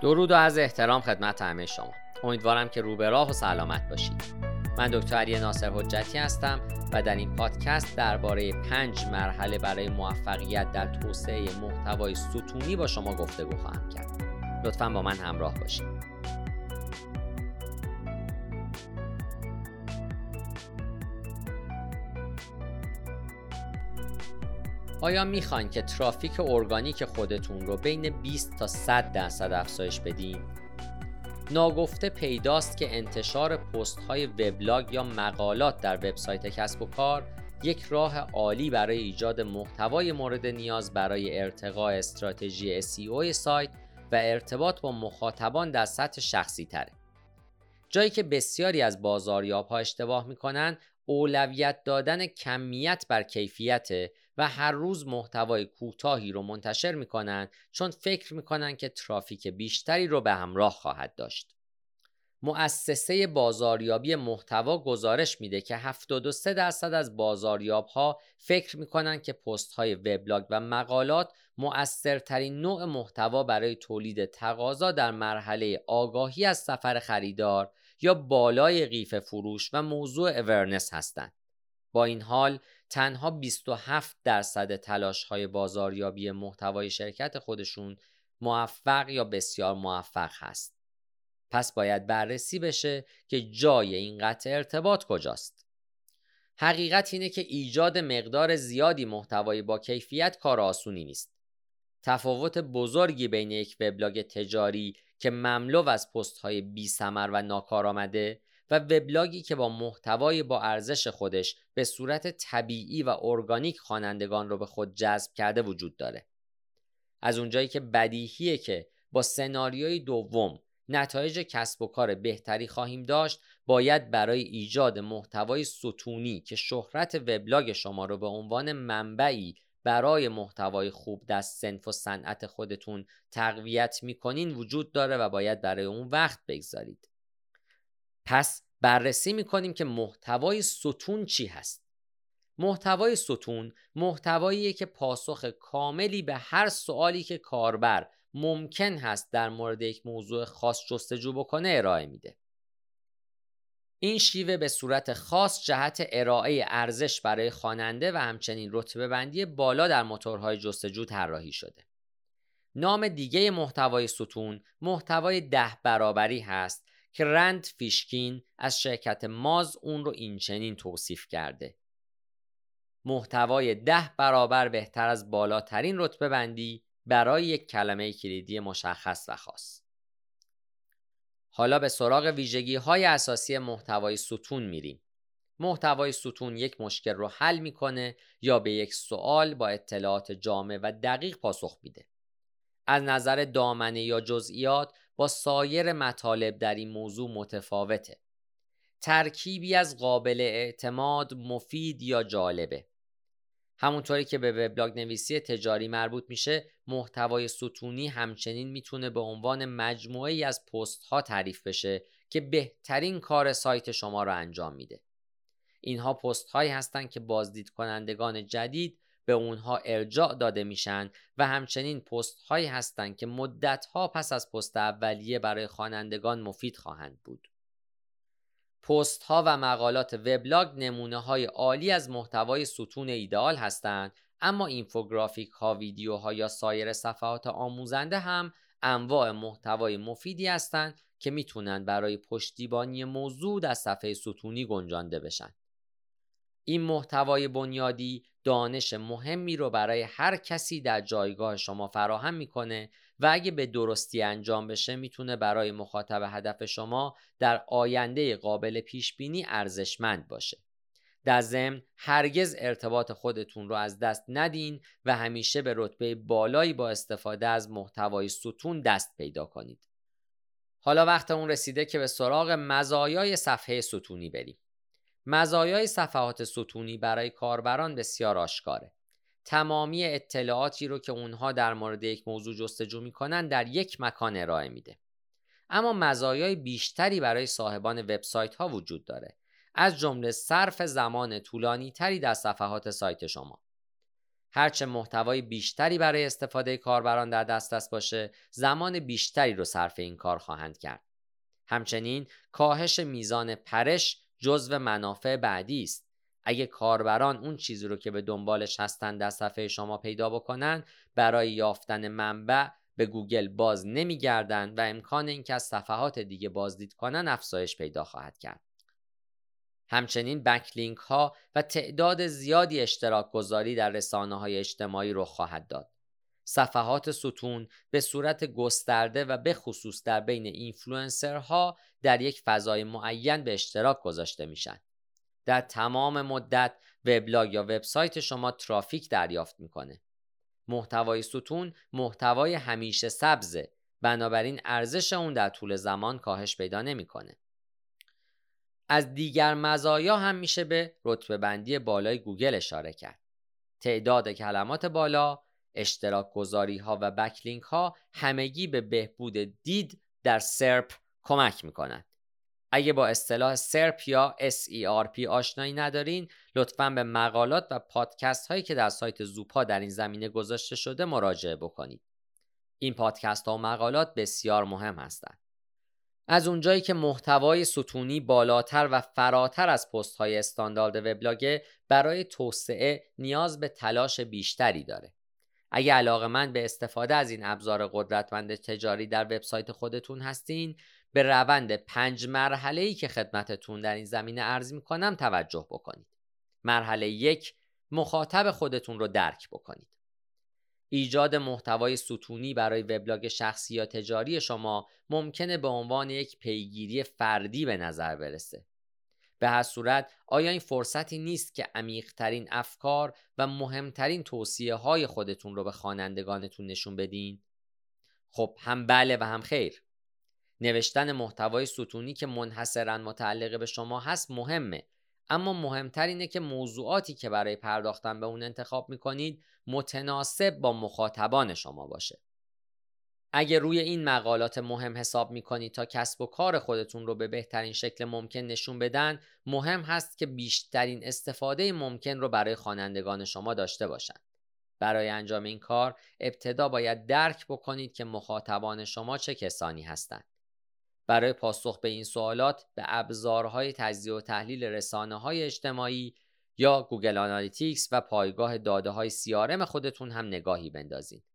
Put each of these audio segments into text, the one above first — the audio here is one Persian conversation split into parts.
درود و از احترام خدمت همه شما. امیدوارم که رو به راه و سلامت باشید. من دکتر علی ناصر حجتی هستم و در این پادکست درباره پنج مرحله برای موفقیت در توسعه محتوای ستونی با شما گفتگو خواهم کرد. لطفا با من همراه باشید. آیا می‌خواین که ترافیک ارگانیک خودتون رو بین 20 تا 100 درصد افزایش بدین؟ ناگفته پیداست که انتشار پست های وبلاگ یا مقالات در وبسایت کسب و کار یک راه عالی برای ایجاد محتوای مورد نیاز برای ارتقاء استراتژی SEO سایت و ارتباط با مخاطبان در سطح شخصی تره. جایی که بسیاری از بازاریاب ها اشتباه می‌کنن اولویت دادن کمیت بر کیفیت و هر روز محتوای کوتاهی رو منتشر می‌کنن چون فکر می‌کنن که ترافیک بیشتری رو به همراه خواهد داشت. مؤسسه بازاریابی محتوا گزارش میده که 73 درصد از بازاریاب ها فکر می‌کنن که پست های وبلاگ و مقالات مؤثرترین نوع محتوا برای تولید تقاضا در مرحله آگاهی از سفر خریدار یا بالای قیف فروش و موضوع اورنس هستند. با این حال تنها 27 درصد تلاش های بازاریابی محتوای شرکت خودشون موفق یا بسیار موفق هست. پس باید بررسی بشه که جای این قطع ارتباط کجاست. حقیقت اینه که ایجاد مقدار زیادی محتوای با کیفیت کار آسونی نیست. تفاوت بزرگی بین یک وبلاگ تجاری که مملو از پست های بی و ناکارآمده و وبلاگی که با محتوای با ارزش خودش به صورت طبیعی و ارگانیک خوانندگان رو به خود جذب کرده وجود داره. از اونجایی که بدیهیه که با سناریوی دوم نتایج کسب و کار بهتری خواهیم داشت باید برای ایجاد محتوای ستونی که شهرت وبلاگ شما رو به عنوان منبعی برای محتوای خوب در سنف و صنعت خودتون تقویت می‌کنین وجود داره و باید برای اون وقت بگذارید پس بررسی می‌کنیم که محتوای ستون چی هست محتوای ستون محتواییه که پاسخ کاملی به هر سوالی که کاربر ممکن هست در مورد یک موضوع خاص جستجو بکنه ارائه میده این شیوه به صورت خاص جهت ارائه ارزش برای خواننده و همچنین رتبه بندی بالا در موتورهای جستجو طراحی شده. نام دیگه محتوای ستون محتوای ده برابری هست که رند فیشکین از شرکت ماز اون رو این چنین توصیف کرده. محتوای ده برابر بهتر از بالاترین رتبه بندی برای یک کلمه کلیدی مشخص و خاص. حالا به سراغ ویژگی های اساسی محتوای ستون میریم. محتوای ستون یک مشکل رو حل می‌کنه یا به یک سوال با اطلاعات جامع و دقیق پاسخ میده. از نظر دامنه یا جزئیات با سایر مطالب در این موضوع متفاوته. ترکیبی از قابل اعتماد، مفید یا جالبه. همونطوری که به وبلاگ نویسی تجاری مربوط میشه محتوای ستونی همچنین می‌تونه به عنوان مجموعه ای از پست ها تعریف بشه که بهترین کار سایت شما رو انجام میده اینها پست هایی هستند که بازدید کنندگان جدید به اونها ارجاع داده میشن و همچنین پست هایی هستند که مدت ها پس از پست اولیه برای خوانندگان مفید خواهند بود. پست ها و مقالات وبلاگ نمونه های عالی از محتوای ستون ایدئال هستند اما اینفوگرافیک ها ویدیوها یا سایر صفحات آموزنده هم انواع محتوای مفیدی هستند که می‌تونن برای پشتیبانی موضوع در صفحه ستونی گنجانده بشن. این محتوای بنیادی دانش مهمی رو برای هر کسی در جایگاه شما فراهم می‌کنه و اگه به درستی انجام بشه می‌تونه برای مخاطب هدف شما در آینده قابل پیش بینی ارزشمند باشه. در ضمن هرگز ارتباط خودتون رو از دست ندین و همیشه به رتبه بالایی با استفاده از محتوای ستون دست پیدا کنید. حالا وقت اون رسیده که به سراغ مزایای صفحه ستونی بریم. مزایای صفحات ستونی برای کاربران بسیار آشکاره. تمامی اطلاعاتی رو که اونها در مورد یک موضوع جستجو می‌کنن در یک مکان ارائه میده. اما مزایای بیشتری برای صاحبان وبسایت ها وجود داره. از جمله صرف زمان طولانی تری در صفحات سایت شما. هرچه محتوای بیشتری برای استفاده کاربران در دسترس باشه زمان بیشتری رو صرف این کار خواهند کرد همچنین کاهش میزان پرش جزو منافع بعدی است اگه کاربران اون چیزی رو که به دنبالش هستن در صفحه شما پیدا بکنن برای یافتن منبع به گوگل باز نمیگردن و امکان اینکه از صفحات دیگه بازدید کنن افزایش پیدا خواهد کرد. همچنین backlink ها و تعداد زیادی اشتراک گذاری در رسانه های اجتماعی رو خواهد داد. صفحات ستون به صورت گسترده و به خصوص در بین اینفلوئنسرها در یک فضای معین به اشتراک گذاشته میشن. در تمام مدت وبلاگ یا وبسایت شما ترافیک دریافت می‌کنه. محتوای ستون محتوای همیشه سبزه بنابراین ارزش اون در طول زمان کاهش پیدا نمی‌کنه. از دیگر مزایا هم میشه به رتبه بندی بالای گوگل اشاره کرد. تعداد کلمات بالا، اشتراک گذاری ها و بکلینک ها همگی به بهبود دید در سرپ کمک می‌کنند. اگه با اصطلاح سرپ یا SERP آشنایی ندارین لطفا به مقالات و پادکست هایی که در سایت زوپا در این زمینه گذاشته شده مراجعه بکنید. این پادکست ها و مقالات بسیار مهم هستند. از اونجایی که محتوای ستونی بالاتر و فراتر از پست های استاندارد وبلاگ برای توسعه نیاز به تلاش بیشتری داره. اگه علاقه من به استفاده از این ابزار قدرتمند تجاری در وبسایت خودتون هستین به روند پنج مرحله ای که خدمتتون در این زمینه عرض می کنم توجه بکنید. مرحله یک مخاطب خودتون رو درک بکنید. ایجاد محتوای ستونی برای وبلاگ شخصی یا تجاری شما ممکنه به عنوان یک پیگیری فردی به نظر برسه. به هر صورت آیا این فرصتی نیست که عمیقترین افکار و مهمترین توصیه های خودتون رو به خوانندگانتون نشون بدین؟ خب هم بله و هم خیر. نوشتن محتوای ستونی که منحصرا متعلق به شما هست مهمه اما مهمتر اینه که موضوعاتی که برای پرداختن به اون انتخاب می‌کنید متناسب با مخاطبان شما باشه اگر روی این مقالات مهم حساب می‌کنید تا کسب و کار خودتون رو به بهترین شکل ممکن نشون بدن مهم هست که بیشترین استفاده ممکن رو برای خوانندگان شما داشته باشند برای انجام این کار ابتدا باید درک بکنید که مخاطبان شما چه کسانی هستند برای پاسخ به این سوالات به ابزارهای تجزیه و تحلیل رسانه های اجتماعی یا Google Analytics و پایگاه داده های CRM خودتون هم نگاهی بندازید.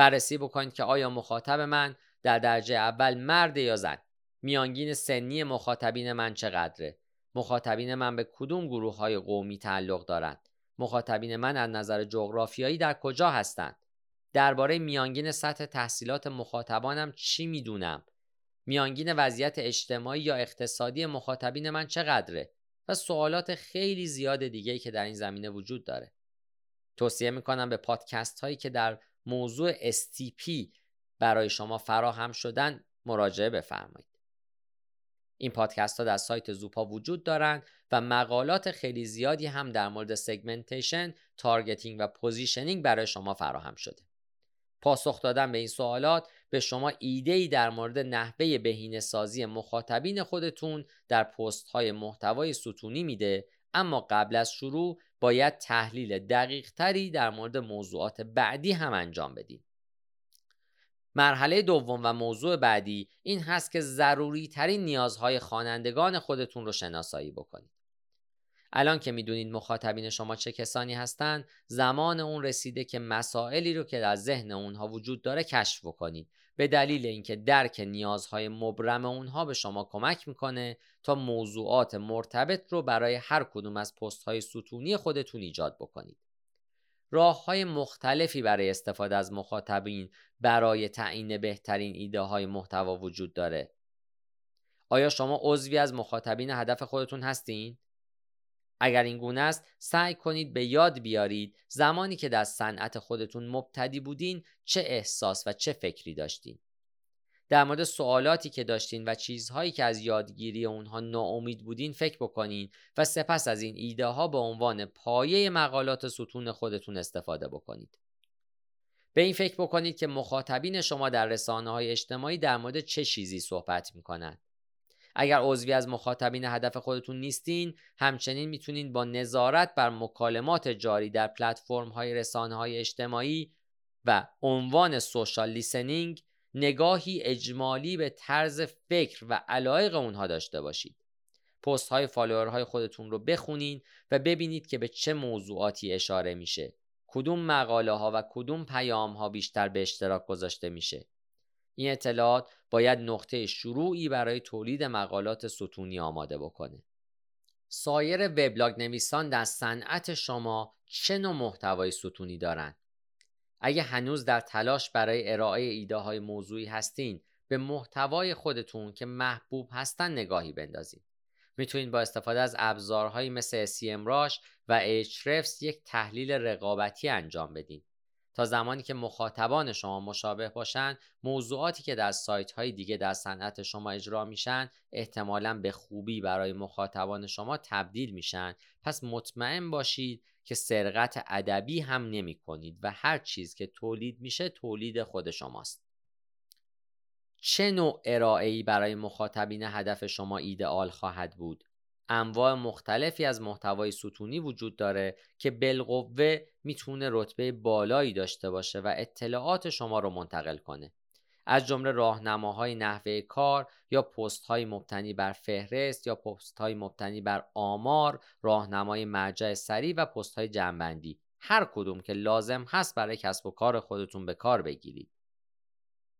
بررسی بکنید که آیا مخاطب من در درجه اول مرد یا زن؟ میانگین سنی مخاطبین من چقدره؟ مخاطبین من به کدوم گروه های قومی تعلق دارند؟ مخاطبین من از نظر جغرافیایی در کجا هستند؟ درباره میانگین سطح تحصیلات مخاطبانم چی می‌دونم؟ میانگین وضعیت اجتماعی یا اقتصادی مخاطبین من چقدره؟ و سوالات خیلی زیاد دیگه که در این زمینه وجود داره. توصیه می‌کنم به پادکست هایی که در موضوع STP برای شما فراهم شدن مراجعه بفرمایید این پادکست ها در سایت زوپا وجود دارند و مقالات خیلی زیادی هم در مورد segmentation، targeting و positioning برای شما فراهم شده. پاسخ دادن به این سوالات به شما ایده ای در مورد نحوه بهینه سازی مخاطبین خودتون در پست های محتوای ستونی میده اما قبل از شروع باید تحلیل دقیق تری در مورد موضوعات بعدی هم انجام بدید. مرحله دوم و موضوع بعدی این هست که ضروری ترین نیازهای خوانندگان خودتون رو شناسایی بکنید. الان که می‌دونید مخاطبین شما چه کسانی هستند زمان اون رسیده که مسائلی رو که در ذهن اونها وجود داره کشف بکنید. به دلیل اینکه درک نیازهای مبرم اونها به شما کمک می‌کنه تا موضوعات مرتبط رو برای هر کدوم از پست های ستونی خودتون ایجاد بکنید. راه های مختلفی برای استفاده از مخاطبین برای تعیین بهترین ایده های محتوا وجود داره. آیا شما عضوی از مخاطبین هدف خودتون هستین؟ اگر این گونه است سعی کنید به یاد بیارید زمانی که در صنعت خودتون مبتدی بودین چه احساس و چه فکری داشتین. در مورد سوالاتی که داشتین و چیزهایی که از یادگیری اونها ناامید بودین فکر بکنین و سپس از این ایده ها به عنوان پایه مقالات ستون خودتون استفاده بکنید. به این فکر بکنید که مخاطبین شما در رسانه های اجتماعی در مورد چه چیزی صحبت می کنند اگر عضوی از مخاطبین هدف خودتون نیستین همچنین می‌تونین با نظارت بر مکالمات جاری در پلتفرم های رسانه های اجتماعی و عنوان سوشال لیسنینگ نگاهی اجمالی به طرز فکر و علایق اونها داشته باشید. پست های های خودتون رو بخونین و ببینید که به چه موضوعاتی اشاره میشه. کدوم مقاله ها و کدوم پیام ها بیشتر به اشتراک گذاشته میشه. این اطلاعات باید نقطه شروعی برای تولید مقالات ستونی آماده بکنه. سایر وبلاگ نویسان در صنعت شما چه نوع محتوای ستونی دارند اگه هنوز در تلاش برای ارائه ایده های موضوعی هستین به محتوای خودتون که محبوب هستن نگاهی بندازید می‌تونید با استفاده از ابزارهایی مثل SEMrush و Ahrefs یک تحلیل رقابتی انجام بدین. تا زمانی که مخاطبان شما مشابه باشند موضوعاتی که در سایت های دیگه در صنعت شما اجرا میشن احتمالا به خوبی برای مخاطبان شما تبدیل میشن. پس مطمئن باشید که سرقت ادبی هم نمی کنید و هر چیز که تولید میشه تولید خود شماست. چه نوع ارائه‌ای برای مخاطبین هدف شما ایدئال خواهد بود؟ انواع مختلفی از محتوای ستونی وجود داره که بالقوه می‌تونه رتبه بالایی داشته باشه و اطلاعات شما رو منتقل کنه. از جمله راهنماهای نحوه کار یا پست های مبتنی بر فهرست یا پست های مبتنی بر آمار راهنمای مرجع سریع و پست های جنبندی هر کدوم که لازم هست برای کسب و کار خودتون به کار بگیرید.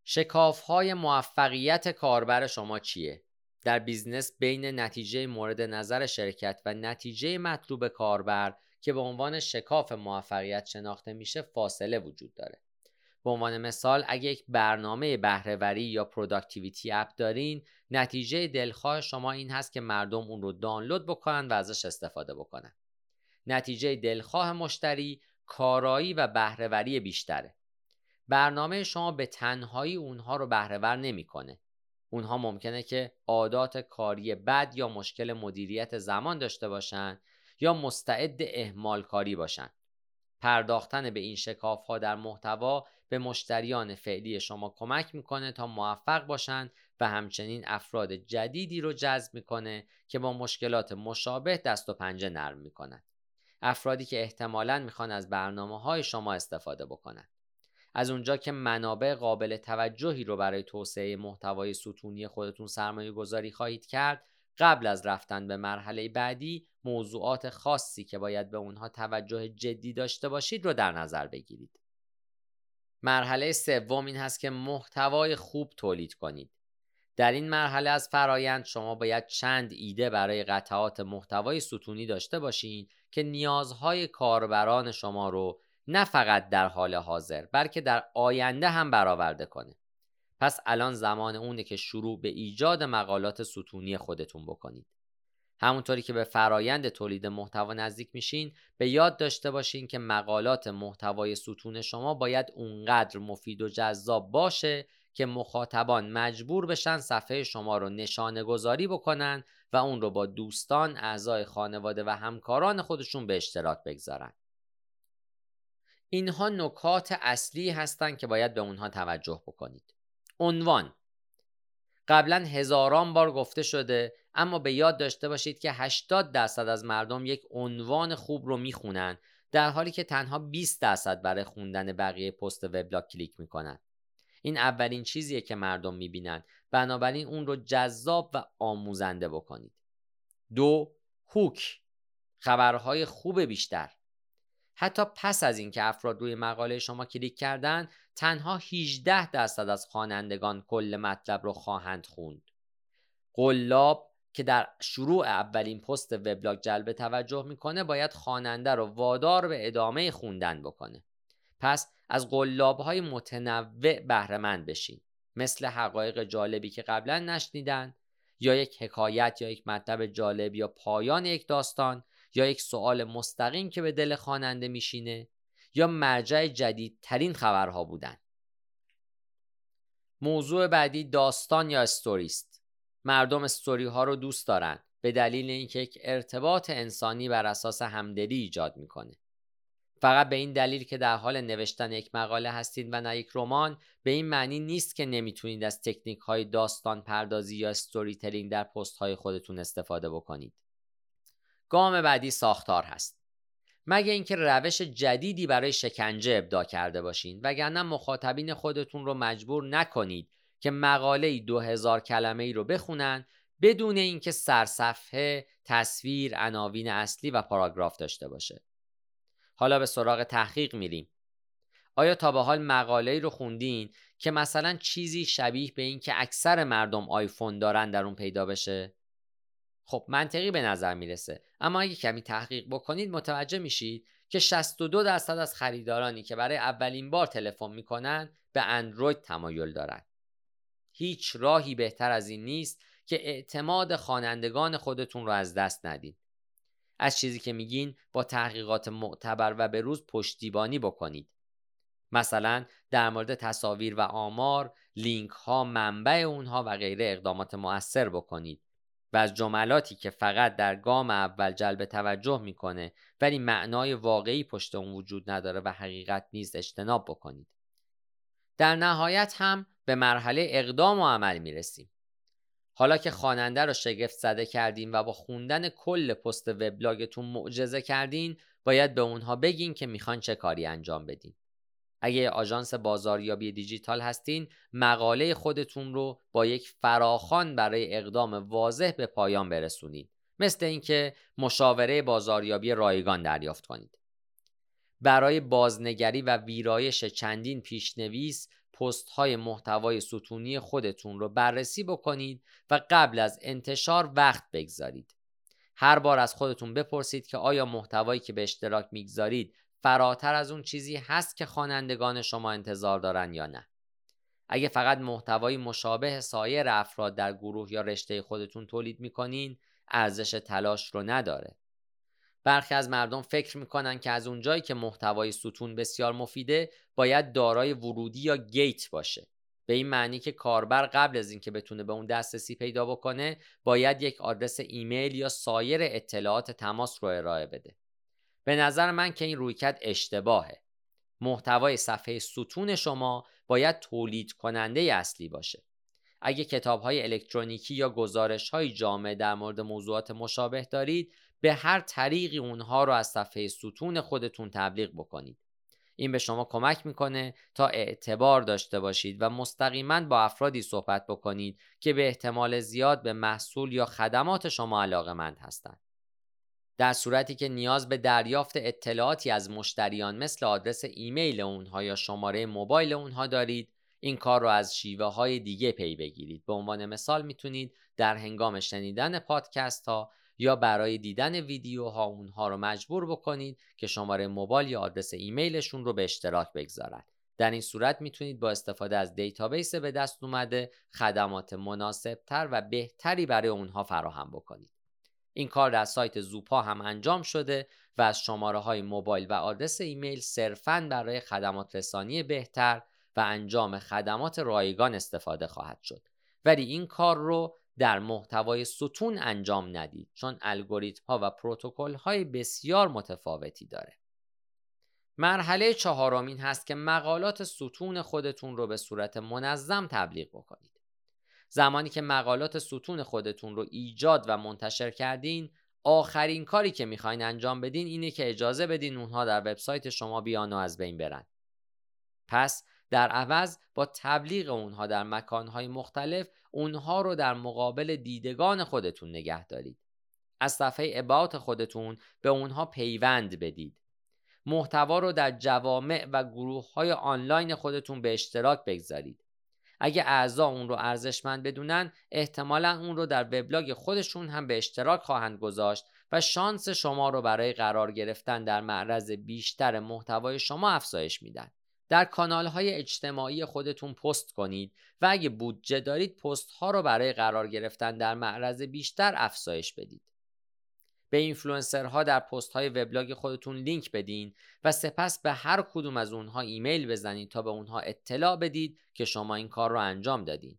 شکاف های موفقیت کاربر شما چیه؟ در بیزنس بین نتیجه مورد نظر شرکت و نتیجه مطلوب کاربر که به عنوان شکاف موفقیت شناخته میشه فاصله وجود داره. به عنوان مثال اگه یک برنامه بهرهوری یا productivity app دارین نتیجه دلخواه شما این هست که مردم اون رو دانلود بکنن و ازش استفاده بکنن. نتیجه دلخواه مشتری کارایی و بهرهوری بیشتره. برنامه شما به تنهایی اونها رو بهرهور نمی‌کنه. اونها ممکنه که عادات کاری بد یا مشکل مدیریت زمان داشته باشن یا مستعد اهمال کاری باشن پرداختن به این شکاف ها در محتوا به مشتریان فعلی شما کمک می‌کنه تا موفق باشند و همچنین افراد جدیدی رو جذب می‌کنه که با مشکلات مشابه دست و پنجه نرم می‌کنند. افرادی که احتمالا می‌خوان از برنامه های شما استفاده بکنند. از اونجا که منابع قابل توجهی رو برای توسعه محتوای ستونی خودتون سرمایه گذاری خواهید کرد قبل از رفتن به مرحله بعدی موضوعات خاصی که باید به اونها توجه جدی داشته باشید رو در نظر بگیرید. مرحله سوم این هست که محتوای خوب تولید کنید. در این مرحله از فرایند شما باید چند ایده برای قطعات محتوای ستونی داشته باشید که نیازهای کاربران شما رو نه فقط در حال حاضر بلکه در آینده هم برآورده کنه. پس الان زمان اونه که شروع به ایجاد مقالات ستونی خودتون بکنید. همونطوری که به فرایند تولید محتوا نزدیک میشین به یاد داشته باشین که مقالات محتوای ستون شما باید اونقدر مفید و جذاب باشه که مخاطبان مجبور بشن صفحه شما رو نشانه گذاری بکنن و اون رو با دوستان، اعضای خانواده و همکاران خودشون به اشتراک بگذارن. اینها نکات اصلی هستند که باید به اونها توجه بکنید. عنوان قبلا هزاران بار گفته شده اما به یاد داشته باشید که 80 درصد از مردم یک عنوان خوب رو می‌خونن در حالی که تنها 20 درصد برای خوندن بقیه پست وبلاگ کلیک می‌کنن. این اولین چیزیه که مردم می‌بینن. بنابراین اون رو جذاب و آموزنده بکنید. دو هوک خبرهای خوب بیشتر. حتی پس از اینکه افراد روی مقاله شما کلیک کردن تنها 18 درصد از خوانندگان کل مطلب رو خواهند خوند. قلاب که در شروع اولین پست وبلاگ جلب توجه می‌کنه باید خواننده رو وادار به ادامه خوندن بکنه. پس از قلاب های متنوع بهرهمند بشین مثل حقایق جالبی که قبلا نشنیدن یا یک حکایت یا یک مطلب جالب یا پایان یک داستان یا یک سوال مستقیم که به دل خواننده میشینه یا مرجع جدیدترین خبرها بودن. موضوع بعدی داستان یا استوری است. مردم استوری ها رو دوست دارن به دلیل اینکه یک ارتباط انسانی بر اساس همدلی ایجاد می‌کنه. فقط به این دلیل که در حال نوشتن یک مقاله هستید و نه یک رمان به این معنی نیست که نمی‌تونید از تکنیک های داستان پردازی یا استوری تلینگ در پست های خودتون استفاده بکنید. گام بعدی ساختار هست. مگه اینکه روش جدیدی برای شکنجه ابدا کرده باشین وگرنه مخاطبین خودتون رو مجبور نکنید که مقاله دو هزار کلمه ای رو بخونن بدون اینکه سرصفحه، تصویر، عناوین اصلی و پاراگراف داشته باشه. حالا به سراغ تحقیق میریم. آیا تا به حال مقاله رو خوندین که مثلا چیزی شبیه به این که اکثر مردم آیفون دارن در اون پیدا بشه؟ خب منطقی به نظر می‌رسه. اما اگه کمی تحقیق بکنید متوجه میشید که 62 درصد از خریدارانی که برای اولین بار تلفن می‌کنن به اندروید تمایل دارن. هیچ راهی بهتر از این نیست که اعتماد خوانندگان خودتون رو از دست ندید از چیزی که میگین با تحقیقات معتبر و به روز پشتیبانی بکنید. مثلا در مورد تصاویر و آمار لینک ها منبع اونها و غیره اقدامات مؤثر بکنید. و از جملاتی که فقط در گام اول جلب توجه می‌کنه ولی معنای واقعی پشت اون وجود نداره و حقیقت نیز اجتناب بکنید. در نهایت هم به مرحله اقدام و عمل می‌رسیم. حالا که خواننده رو شگفت زده کردین و با خوندن کل پست وبلاگتون معجزه کردین باید به اونها بگین که می‌خوان چه کاری انجام بدین. اگه آژانس بازاریابی دیجیتال هستین مقاله خودتون رو با یک فراخان برای اقدام واضح به پایان برسونید مثل اینکه مشاوره بازاریابی رایگان دریافت کنید. برای بازنگری و ویرایش چندین پیشنویس پست های محتوای ستونی خودتون رو بررسی بکنید و قبل از انتشار وقت بگذارید. هر بار از خودتون بپرسید که آیا محتوایی که به اشتراک می‌گذارید فراتر از اون چیزی هست که خوانندگان شما انتظار دارن یا نه. اگه فقط محتوای مشابه سایر افراد در گروه یا رشته خودتون تولید می‌کنین ارزش تلاش رو نداره. برخی از مردم فکر می‌کنن که از اونجایی که محتوای ستون بسیار مفیده باید دارای ورودی یا گیت باشه. به این معنی که کاربر قبل از اینکه بتونه به اون دسترسی پیدا بکنه باید یک آدرس ایمیل یا سایر اطلاعات تماس رو ارائه بده. به نظر من که این رویکرد اشتباهه. محتوای صفحه ستون شما باید تولید کننده اصلی باشه. اگه کتاب های الکترونیکی یا گزارش های جامع در مورد موضوعات مشابه دارید به هر طریقی اونها رو از صفحه ستون خودتون تبلیغ بکنید. این به شما کمک می‌کنه تا اعتبار داشته باشید و مستقیما با افرادی صحبت بکنید که به احتمال زیاد به محصول یا خدمات شما علاقه مند هستند. در صورتی که نیاز به دریافت اطلاعاتی از مشتریان مثل آدرس ایمیل اونها یا شماره موبایل اونها دارید این کار رو از شیوه های دیگه پی بگیرید. به عنوان مثال می‌تونید در هنگام شنیدن پادکست ها یا برای دیدن ویدیوها اونها رو مجبور بکنید که شماره موبایل یا آدرس ایمیلشون رو به اشتراک بگذارند در این صورت می‌تونید با استفاده از database به دست اومده خدمات مناسبتر و بهتری برای اونها فراهم بکنید. این کار در سایت زوپا هم انجام شده و از شماره های موبایل و آدرس ایمیل صرفاً برای خدمات رسانی بهتر و انجام خدمات رایگان استفاده خواهد شد. ولی این کار رو در محتوای ستون انجام ندید چون الگوریتم ها و پروتکل های بسیار متفاوتی داره. مرحله چهارمین هست که مقالات ستون خودتون رو به صورت منظم تبلیغ بکنید. زمانی که مقالات ستون خودتون رو ایجاد و منتشر کردین آخرین کاری که می‌خواین انجام بدین اینه که اجازه بدین اونها در وبسایت شما بیان و از بین برن. پس در عوض با تبلیغ اونها در مکانهای مختلف اونها رو در مقابل دیدگان خودتون نگه دارید. از صفحه اباوت خودتون به اونها پیوند بدید. محتوا رو در جوامع و گروه های آنلاین خودتون به اشتراک بگذارید. اگه اعضا اون رو ارزشمند بدونن احتمالا اون رو در وبلاگ خودشون هم به اشتراک خواهند گذاشت و شانس شما رو برای قرار گرفتن در معرض بیشتر محتوای شما افزایش میدن در کانال های اجتماعی خودتون پست کنید و اگه بودجه دارید پست ها رو برای قرار گرفتن در معرض بیشتر افزایش بدید. به اینفلوئنسرها در پست های وبلاگ خودتون لینک بدین و سپس به هر کدوم از اونها ایمیل بزنید تا به اونها اطلاع بدید که شما این کار رو انجام دادین.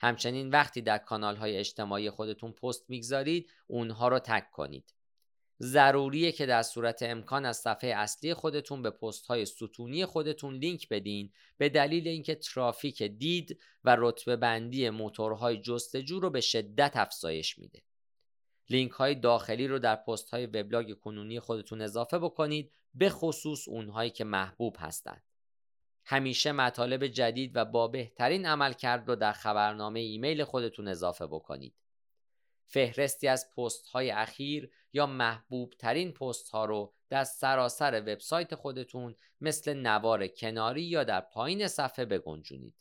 همچنین وقتی در کانال های اجتماعی خودتون پست می‌گذارید اونها رو tag کنید. ضروریه که در صورت امکان از صفحه اصلی خودتون به پست های ستونی خودتون لینک بدین به دلیل اینکه ترافیک دید و رتبه بندی موتورهای جستجو رو به شدت افزایش میده. لینک های داخلی رو در پست های وبلاگ کنونی خودتون اضافه بکنید به خصوص اونهایی که محبوب هستند. همیشه مطالب جدید و با بهترین عملکرد رو در خبرنامه ایمیل خودتون اضافه بکنید. فهرستی از پست های اخیر یا محبوب ترین پست ها رو در سراسر وبسایت خودتون مثل نوار کناری یا در پایین صفحه بگنجونید.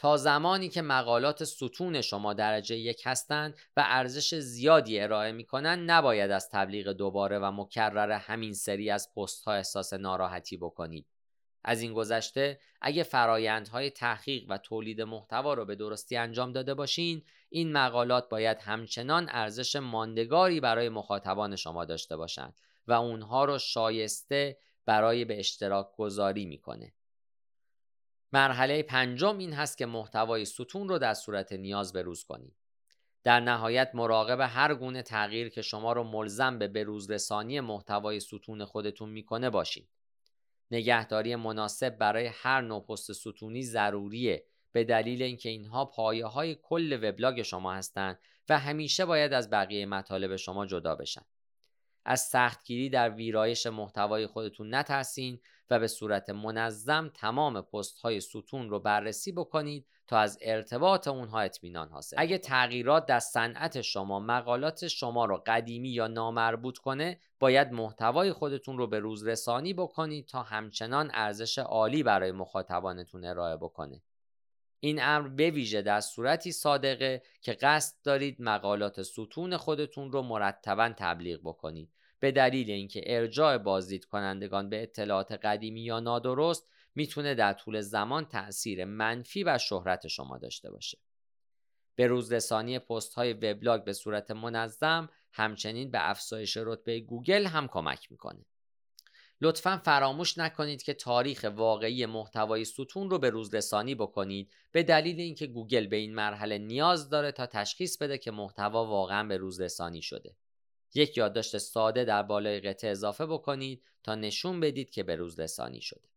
تا زمانی که مقالات ستون شما درجه یک هستند و ارزش زیادی ارائه می کنند نباید از تبلیغ دوباره و مکرر همین سری از پست ها احساس ناراحتی بکنید. از این گذشته اگه فرایندهای تحقیق و تولید محتوا رو به درستی انجام داده باشین این مقالات باید همچنان ارزش ماندگاری برای مخاطبان شما داشته باشند و اونها رو شایسته برای به اشتراک گذاری می‌کنه مرحله پنجم این هست که محتوای ستون رو در صورت نیاز بروز کنید در نهایت مراقب هر گونه تغییر که شما رو ملزم به بروز رسانی محتوای ستون خودتون می‌کنه باشید نگهداری مناسب برای هر نوع پست ستونی ضروریه به دلیل اینکه اینها پایه های کل وبلاگ شما هستند و همیشه باید از بقیه مطالب شما جدا بشن. از سختگیری در ویرایش محتوای خودتون نترسین و به صورت منظم تمام پست های ستون رو بررسی بکنید تا از ارتباط اونها اطمینان حاصل اگه تغییرات در صنعت شما مقالات شما رو قدیمی یا نامربوط کنه باید محتوای خودتون رو به روز رسانی بکنید تا همچنان ارزش عالی برای مخاطبانتون ارائه بکنه. این امر به ویژه در صورتی صادقه که قصد دارید مقالات ستون خودتون رو مرتبا تبلیغ بکنید. به دلیل اینکه ارجاع بازدید کنندگان به اطلاعات قدیمی یا نادرست می‌تونه در طول زمان تأثیر منفی رو شهرت شما داشته باشه. به روزرسانی پست های وبلاگ به صورت منظم همچنین به افزایش رتبه گوگل هم کمک می‌کنه. لطفا فراموش نکنید که تاریخ واقعی محتوای ستون رو به روزرسانی بکنید به دلیل اینکه گوگل به این مرحله نیاز داره تا تشخیص بده که محتوا واقعا به روزرسانی شده. یک یادداشت ساده در بالای قطعه اضافه بکنید تا نشون بدید که به روزرسانی شده.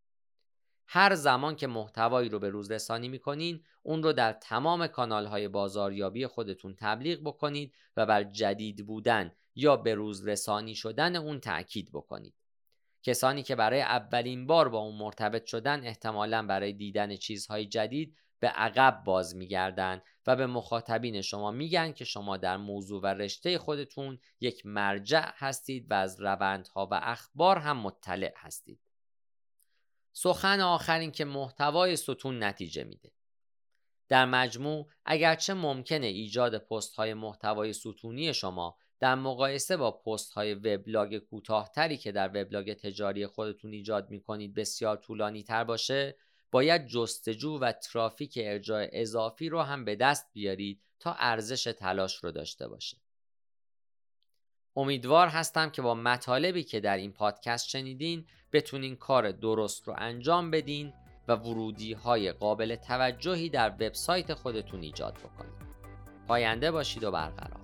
هر زمان که محتوایی رو به روز رسانی می‌کنین اون رو در تمام کانال های بازاریابی خودتون تبلیغ بکنید و بر جدید بودن یا به روز رسانی شدن اون تأکید بکنید. کسانی که برای اولین بار با اون مرتبط شدن احتمالا برای دیدن چیزهای جدید به عقب باز میگردن و به مخاطبین شما میگن که شما در موضوع و رشته خودتون یک مرجع هستید و از روندها و اخبار هم مطلع هستید. سخن آخر این که محتوای ستون نتیجه میده. در مجموع اگرچه ممکنه ایجاد پست های محتوای ستونی شما در مقایسه با پست های وبلاگ کوتاهتری که در وبلاگ تجاری خودتون ایجاد می کنید بسیار طولانی تر باشه باید جستجو و ترافیک ارجاع اضافی رو هم به دست بیارید تا ارزش تلاش رو داشته باشه. امیدوار هستم که با مطالبی که در این پادکست شنیدین بتونین کار درست رو انجام بدین و ورودی های قابل توجهی در وبسایت خودتون ایجاد بکنید. پاینده باشید و برقرار.